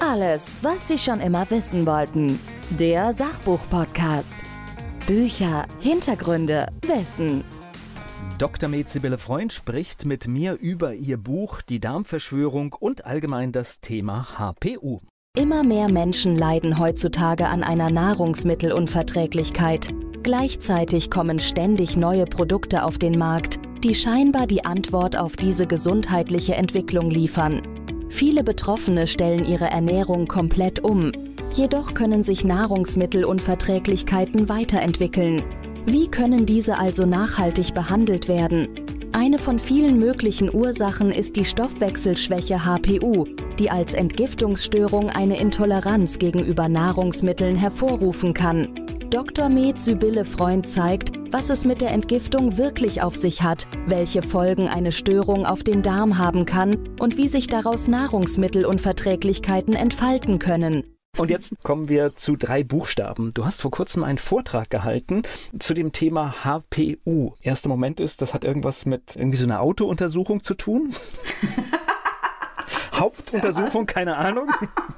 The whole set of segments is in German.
Alles, was Sie schon immer wissen wollten. Der Sachbuch-Podcast. Bücher, Hintergründe, Wissen. Dr. Med Sibylle Freund spricht mit mir über ihr Buch Die Darmverschwörung und allgemein das Thema HPU. Immer mehr Menschen leiden heutzutage an einer Nahrungsmittelunverträglichkeit. Gleichzeitig kommen ständig neue Produkte auf den Markt, die scheinbar die Antwort auf diese gesundheitliche Entwicklung liefern. Viele Betroffene stellen ihre Ernährung komplett um. Jedoch können sich Nahrungsmittelunverträglichkeiten weiterentwickeln. Wie können diese also nachhaltig behandelt werden? Eine von vielen möglichen Ursachen ist die Stoffwechselschwäche HPU, die als Entgiftungsstörung eine Intoleranz gegenüber Nahrungsmitteln hervorrufen kann. Dr. Med Sibylle Freund zeigt, was es mit der Entgiftung wirklich auf sich hat, welche Folgen eine Störung auf den Darm haben kann und wie sich daraus Nahrungsmittelunverträglichkeiten entfalten können. Und jetzt kommen wir zu drei Buchstaben. Du hast vor kurzem einen Vortrag gehalten zu dem Thema HPU. Erster Moment ist, das hat irgendwas mit irgendwie so einer Autountersuchung zu tun. Hauptuntersuchung, keine Ahnung.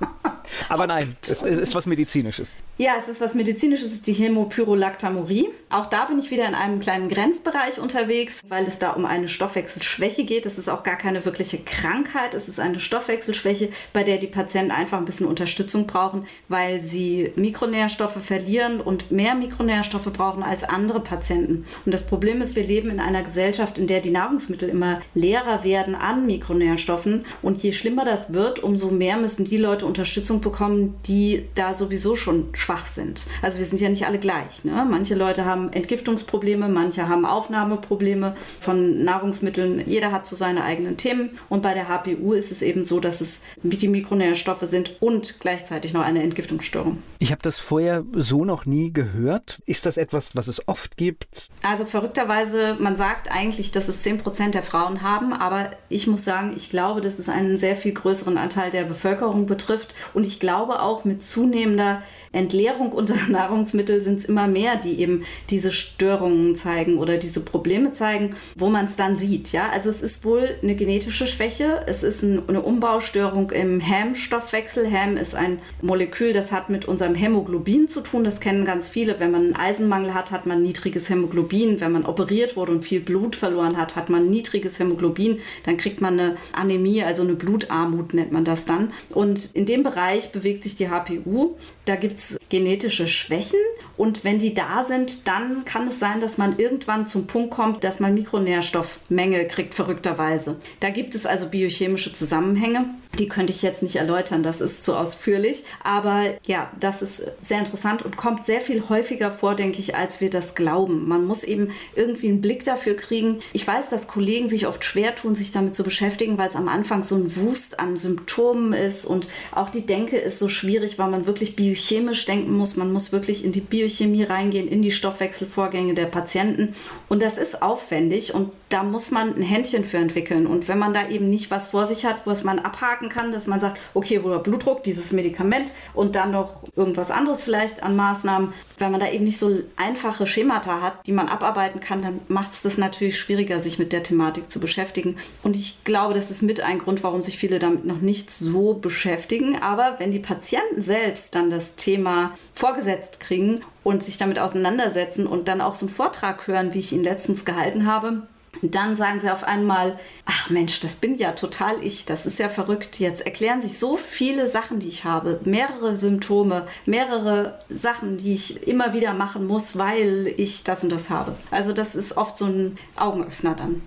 Aber nein, es, es, ist was Medizinisches. Ja, es ist was Medizinisches, es ist die Hämopyrolactamurie. Auch da bin ich wieder in einem kleinen Grenzbereich unterwegs, weil es da um eine Stoffwechselschwäche geht. Das ist auch gar keine wirkliche Krankheit, es ist eine Stoffwechselschwäche, bei der die Patienten einfach ein bisschen Unterstützung brauchen, weil sie Mikronährstoffe verlieren und mehr Mikronährstoffe brauchen als andere Patienten. Und das Problem ist, wir leben in einer Gesellschaft, in der die Nahrungsmittel immer leerer werden an Mikronährstoffen. Und je schlimmer das wird, umso mehr müssen die Leute Unterstützung bekommen, die da sowieso schon schwach sind. Also wir sind ja nicht alle gleich. Ne? Manche Leute haben Entgiftungsprobleme, manche haben Aufnahmeprobleme von Nahrungsmitteln. Jeder hat so seine eigenen Themen. Und bei der HPU ist es eben so, dass es die Mikronährstoffe sind und gleichzeitig noch eine Entgiftungsstörung. Ich habe das vorher so noch nie gehört. Ist das etwas, was es oft gibt? Also verrückterweise, man sagt eigentlich, dass es 10% der Frauen haben, aber ich muss sagen, ich glaube, dass es einen sehr viel größeren Anteil der Bevölkerung betrifft. Und ich glaube auch mit zunehmender Entleerung unter Nahrungsmittel sind es immer mehr, die eben diese Störungen zeigen oder diese Probleme zeigen, wo man es dann sieht. Ja? Also es ist wohl eine genetische Schwäche, es ist ein, eine Umbaustörung im HAM-Stoffwechsel. HAM ist ein Molekül, das hat mit unserem Hämoglobin zu tun. Das kennen ganz viele. Wenn man einen Eisenmangel hat, hat man niedriges Hämoglobin. Wenn man operiert wurde und viel Blut verloren hat, hat man niedriges Hämoglobin. Dann kriegt man eine Anämie, also eine Blutarmut nennt man das dann. Und in dem Bereich bewegt sich die HPU. Da gibt es genetische Schwächen und wenn die da sind, dann kann es sein, dass man irgendwann zum Punkt kommt, dass man Mikronährstoffmängel kriegt, verrückterweise. Da gibt es also biochemische Zusammenhänge. Die könnte ich jetzt nicht erläutern, das ist zu ausführlich. Aber ja, das ist sehr interessant und kommt sehr viel häufiger vor, denke ich, als wir das glauben. Man muss eben irgendwie einen Blick dafür kriegen. Ich weiß, dass Kollegen sich oft schwer tun, sich damit zu beschäftigen, weil es am Anfang so ein Wust an Symptomen ist und auch die Denke ist so schwierig, weil man wirklich biochemisch denken muss. Man muss wirklich in die Biochemie reingehen, in die Stoffwechselvorgänge der Patienten. Und das ist aufwendig und da muss man ein Händchen für entwickeln. Und wenn man da eben nicht was vor sich hat, was man abhaken kann, dass man sagt, okay, wo der Blutdruck, dieses Medikament und dann noch irgendwas anderes vielleicht an Maßnahmen, wenn man da eben nicht so einfache Schemata hat, die man abarbeiten kann, dann macht es das natürlich schwieriger, sich mit der Thematik zu beschäftigen. Und ich glaube, das ist mit ein Grund, warum sich viele damit noch nicht so beschäftigen. Aber wenn die Patienten selbst dann das Thema vorgesetzt kriegen und sich damit auseinandersetzen und dann auch so einen Vortrag hören, wie ich ihn letztens gehalten habe, dann sagen sie auf einmal, ach Mensch, das bin ja total ich, das ist ja verrückt. Jetzt erklären sich so viele Sachen, die ich habe, mehrere Symptome, mehrere Sachen, die ich immer wieder machen muss, weil ich das und das habe. Also das ist oft so ein Augenöffner dann.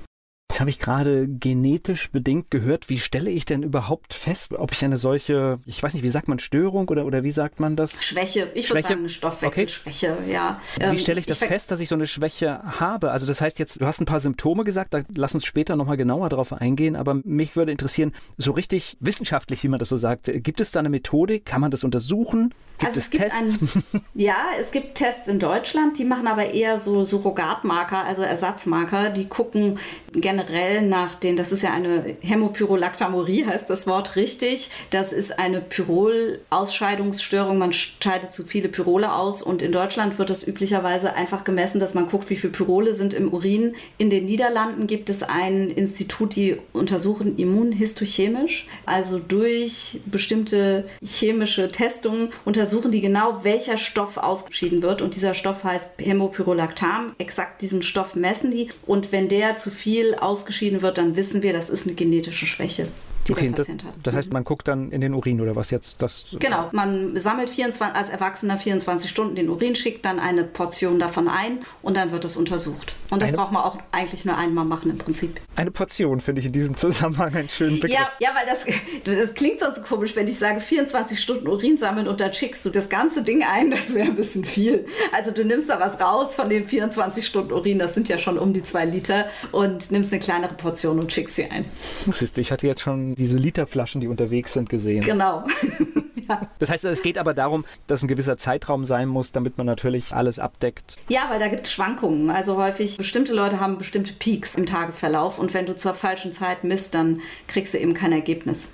Jetzt habe ich gerade genetisch bedingt gehört. Wie stelle ich denn überhaupt fest, ob ich eine solche, ich weiß nicht, wie sagt man Störung oder, oder wie sagt man das? Schwäche. Ich würde sagen Stoffwechselschwäche, okay. ja. Wie ähm, stelle ich das ich fest, dass ich so eine Schwäche habe? Also das heißt jetzt, du hast ein paar Symptome gesagt, da lass uns später nochmal genauer darauf eingehen, aber mich würde interessieren, so richtig wissenschaftlich, wie man das so sagt, gibt es da eine Methodik? Kann man das untersuchen? Gibt also es, es gibt Tests? Ein, ja, es gibt Tests in Deutschland, die machen aber eher so Surrogatmarker, also Ersatzmarker, die gucken gerne generell nach den, das ist ja eine Hämopyrolactamurie, heißt das Wort richtig. Das ist eine Pyrol-Ausscheidungsstörung. Man scheidet zu viele Pyrole aus und in Deutschland wird das üblicherweise einfach gemessen, dass man guckt, wie viele Pyrole sind im Urin. In den Niederlanden gibt es ein Institut, die untersuchen immunhistochemisch, also durch bestimmte chemische Testungen untersuchen die genau, welcher Stoff ausgeschieden wird und dieser Stoff heißt Hämopyrolactam. Exakt diesen Stoff messen die und wenn der zu viel ausgeschieden wird, dann wissen wir, das ist eine genetische Schwäche die okay, der Patient das, hat. Das heißt, mhm. man guckt dann in den Urin oder was jetzt das? Genau, man sammelt 24, als Erwachsener 24 Stunden den Urin, schickt dann eine Portion davon ein und dann wird es untersucht. Und das eine, braucht man auch eigentlich nur einmal machen im Prinzip. Eine Portion finde ich in diesem Zusammenhang einen schönen Begriff. Ja, ja weil das, das klingt sonst so komisch, wenn ich sage 24 Stunden Urin sammeln und dann schickst du das ganze Ding ein, das wäre ein bisschen viel. Also du nimmst da was raus von den 24 Stunden Urin, das sind ja schon um die zwei Liter und nimmst eine kleinere Portion und schickst sie ein. Siehst du, ich hatte jetzt schon diese Literflaschen, die unterwegs sind, gesehen. Genau. ja. Das heißt, es geht aber darum, dass ein gewisser Zeitraum sein muss, damit man natürlich alles abdeckt. Ja, weil da gibt es Schwankungen. Also häufig, bestimmte Leute haben bestimmte Peaks im Tagesverlauf und wenn du zur falschen Zeit misst, dann kriegst du eben kein Ergebnis.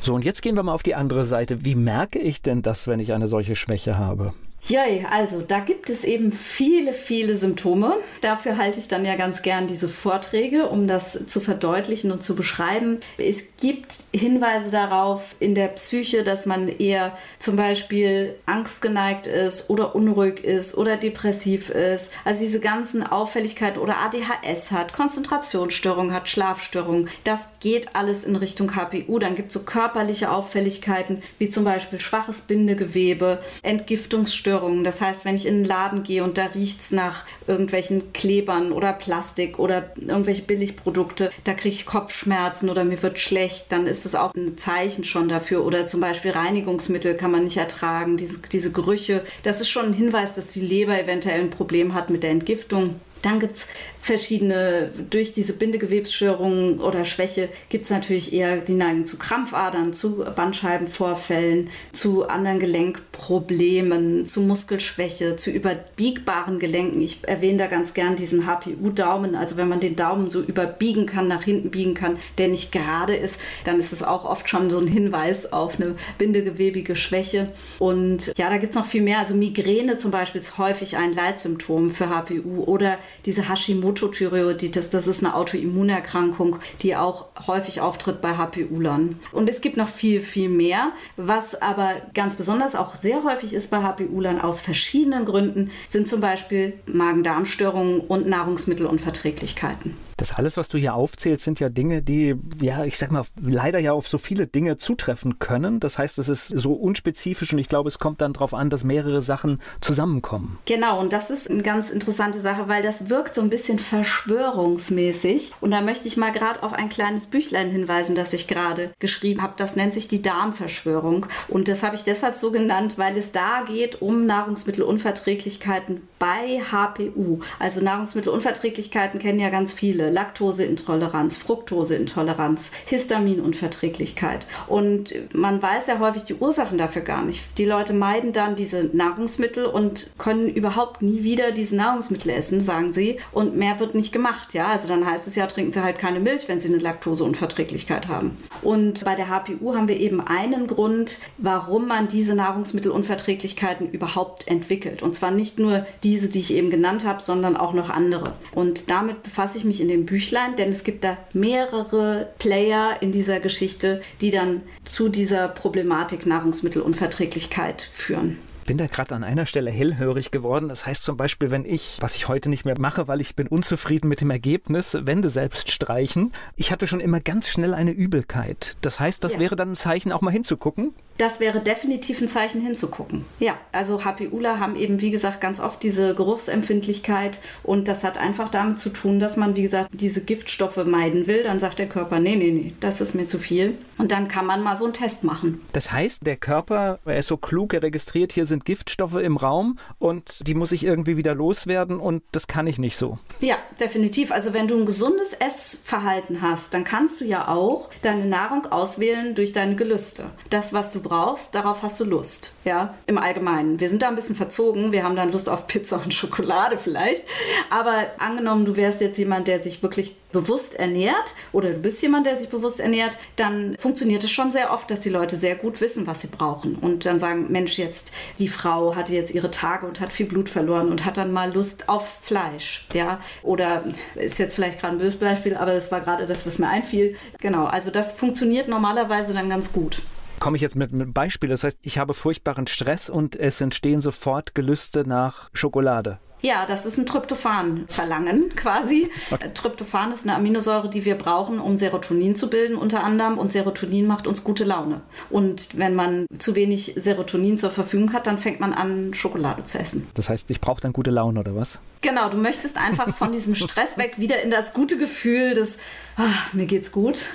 So, und jetzt gehen wir mal auf die andere Seite. Wie merke ich denn das, wenn ich eine solche Schwäche habe? Ja, also da gibt es eben viele, viele Symptome. Dafür halte ich dann ja ganz gern diese Vorträge, um das zu verdeutlichen und zu beschreiben. Es gibt Hinweise darauf in der Psyche, dass man eher zum Beispiel angstgeneigt ist oder unruhig ist oder depressiv ist. Also diese ganzen Auffälligkeiten oder ADHS hat, Konzentrationsstörung hat, Schlafstörung. Das geht alles in Richtung HPU. Dann gibt es so körperliche Auffälligkeiten wie zum Beispiel schwaches Bindegewebe, Entgiftungsstörungen Essstörungen. Das heißt, wenn ich in den Laden gehe und da riecht es nach irgendwelchen Klebern oder Plastik oder irgendwelche Billigprodukte, da kriege ich Kopfschmerzen oder mir wird schlecht, dann ist das auch ein Zeichen schon dafür. Oder zum Beispiel Reinigungsmittel kann man nicht ertragen, diese, diese Gerüche. Das ist schon ein Hinweis, dass die Leber eventuell ein Problem hat mit der Entgiftung. Dann gibt es verschiedene, durch diese Bindegewebsstörungen oder Schwäche gibt es natürlich eher die Neigung zu Krampfadern, zu Bandscheibenvorfällen, zu anderen Gelenkproblemen, zu Muskelschwäche, zu überbiegbaren Gelenken. Ich erwähne da ganz gern diesen HPU-Daumen. Also wenn man den Daumen so überbiegen kann, nach hinten biegen kann, der nicht gerade ist, dann ist es auch oft schon so ein Hinweis auf eine bindegewebige Schwäche. Und ja, da gibt es noch viel mehr. Also Migräne zum Beispiel ist häufig ein Leitsymptom für HPU oder diese Hashimoto-Thyreoiditis, das ist eine Autoimmunerkrankung, die auch häufig auftritt bei HPU-Lern. Und es gibt noch viel, viel mehr. Was aber ganz besonders auch sehr häufig ist bei HPU-Lern aus verschiedenen Gründen, sind zum Beispiel Magen-Darm-Störungen und Nahrungsmittelunverträglichkeiten. Das alles, was du hier aufzählst, sind ja Dinge, die, ja, ich sag mal, leider ja auf so viele Dinge zutreffen können. Das heißt, es ist so unspezifisch und ich glaube, es kommt dann darauf an, dass mehrere Sachen zusammenkommen. Genau, und das ist eine ganz interessante Sache, weil das wirkt so ein bisschen verschwörungsmäßig. Und da möchte ich mal gerade auf ein kleines Büchlein hinweisen, das ich gerade geschrieben habe. Das nennt sich die Darmverschwörung. Und das habe ich deshalb so genannt, weil es da geht um Nahrungsmittelunverträglichkeiten bei HPU. Also Nahrungsmittelunverträglichkeiten kennen ja ganz viele. Laktoseintoleranz, Fructoseintoleranz, Histaminunverträglichkeit. Und man weiß ja häufig die Ursachen dafür gar nicht. Die Leute meiden dann diese Nahrungsmittel und können überhaupt nie wieder diese Nahrungsmittel essen, sagen sie. Und mehr wird nicht gemacht. Ja, also dann heißt es ja, trinken sie halt keine Milch, wenn sie eine Laktoseunverträglichkeit haben. Und bei der HPU haben wir eben einen Grund, warum man diese Nahrungsmittelunverträglichkeiten überhaupt entwickelt. Und zwar nicht nur diese, die ich eben genannt habe, sondern auch noch andere. Und damit befasse ich mich in dem Büchlein, denn es gibt da mehrere Player in dieser Geschichte, die dann zu dieser Problematik Nahrungsmittelunverträglichkeit führen bin da gerade an einer Stelle hellhörig geworden. Das heißt zum Beispiel, wenn ich, was ich heute nicht mehr mache, weil ich bin unzufrieden mit dem Ergebnis, Wände selbst streichen. Ich hatte schon immer ganz schnell eine Übelkeit. Das heißt, das ja. wäre dann ein Zeichen, auch mal hinzugucken. Das wäre definitiv ein Zeichen hinzugucken. Ja, also HPUler haben eben, wie gesagt, ganz oft diese Geruchsempfindlichkeit und das hat einfach damit zu tun, dass man, wie gesagt, diese Giftstoffe meiden will. Dann sagt der Körper, nee, nee, nee, das ist mir zu viel. Und dann kann man mal so einen Test machen. Das heißt, der Körper, er ist so klug, er registriert, hier sind Giftstoffe im Raum und die muss ich irgendwie wieder loswerden und das kann ich nicht so. Ja, definitiv. Also wenn du ein gesundes Essverhalten hast, dann kannst du ja auch deine Nahrung auswählen durch deine Gelüste. Das, was du brauchst, darauf hast du Lust. Ja, im Allgemeinen. Wir sind da ein bisschen verzogen. Wir haben dann Lust auf Pizza und Schokolade vielleicht. Aber angenommen, du wärst jetzt jemand, der sich wirklich bewusst ernährt oder du bist jemand, der sich bewusst ernährt, dann funktioniert es schon sehr oft, dass die Leute sehr gut wissen, was sie brauchen und dann sagen, Mensch, jetzt die Frau hatte jetzt ihre Tage und hat viel Blut verloren und hat dann mal Lust auf Fleisch, ja, oder ist jetzt vielleicht gerade ein böses Beispiel, aber das war gerade das, was mir einfiel. Genau, also das funktioniert normalerweise dann ganz gut komme ich jetzt mit einem Beispiel. Das heißt, ich habe furchtbaren Stress und es entstehen sofort Gelüste nach Schokolade. Ja, das ist ein Tryptophan-Verlangen quasi. Okay. Tryptophan ist eine Aminosäure, die wir brauchen, um Serotonin zu bilden unter anderem. Und Serotonin macht uns gute Laune. Und wenn man zu wenig Serotonin zur Verfügung hat, dann fängt man an, Schokolade zu essen. Das heißt, ich brauche dann gute Laune oder was? Genau, du möchtest einfach von diesem Stress weg wieder in das gute Gefühl des, ach, mir geht's gut.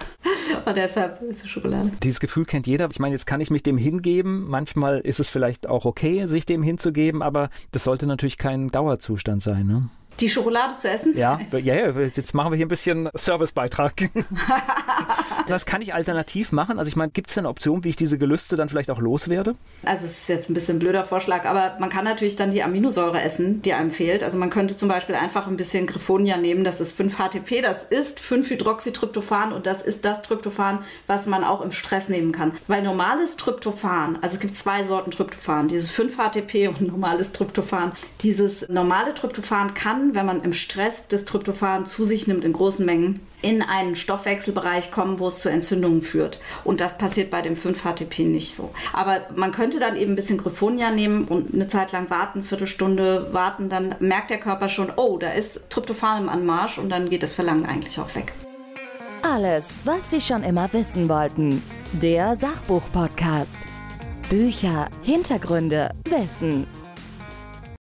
Und deshalb ist es Schokolade. Dieses Gefühl kennt jeder. Ich meine, jetzt kann ich mich dem hingeben. Manchmal ist es vielleicht auch okay, sich dem hinzugeben, aber das sollte natürlich kein Dauerzustand sein. Ne? Die Schokolade zu essen? Ja, ja, ja, jetzt machen wir hier ein bisschen Servicebeitrag. Was kann ich alternativ machen? Also ich meine, gibt es eine Option, wie ich diese Gelüste dann vielleicht auch loswerde? Also es ist jetzt ein bisschen ein blöder Vorschlag, aber man kann natürlich dann die Aminosäure essen, die einem fehlt. Also man könnte zum Beispiel einfach ein bisschen Griffonia nehmen, das ist 5-HTP, das ist 5-Hydroxytryptophan und das ist das Tryptophan, was man auch im Stress nehmen kann. Weil normales Tryptophan, also es gibt zwei Sorten Tryptophan, dieses 5-HTP und normales Tryptophan. Dieses normale Tryptophan kann wenn man im Stress das Tryptophan zu sich nimmt in großen Mengen, in einen Stoffwechselbereich kommen, wo es zu Entzündungen führt. Und das passiert bei dem 5-HTP nicht so. Aber man könnte dann eben ein bisschen Griffonia nehmen und eine Zeit lang warten, Viertelstunde warten, dann merkt der Körper schon, oh, da ist Tryptophan im Anmarsch und dann geht das Verlangen eigentlich auch weg. Alles, was Sie schon immer wissen wollten. Der Sachbuch-Podcast. Bücher, Hintergründe, Wissen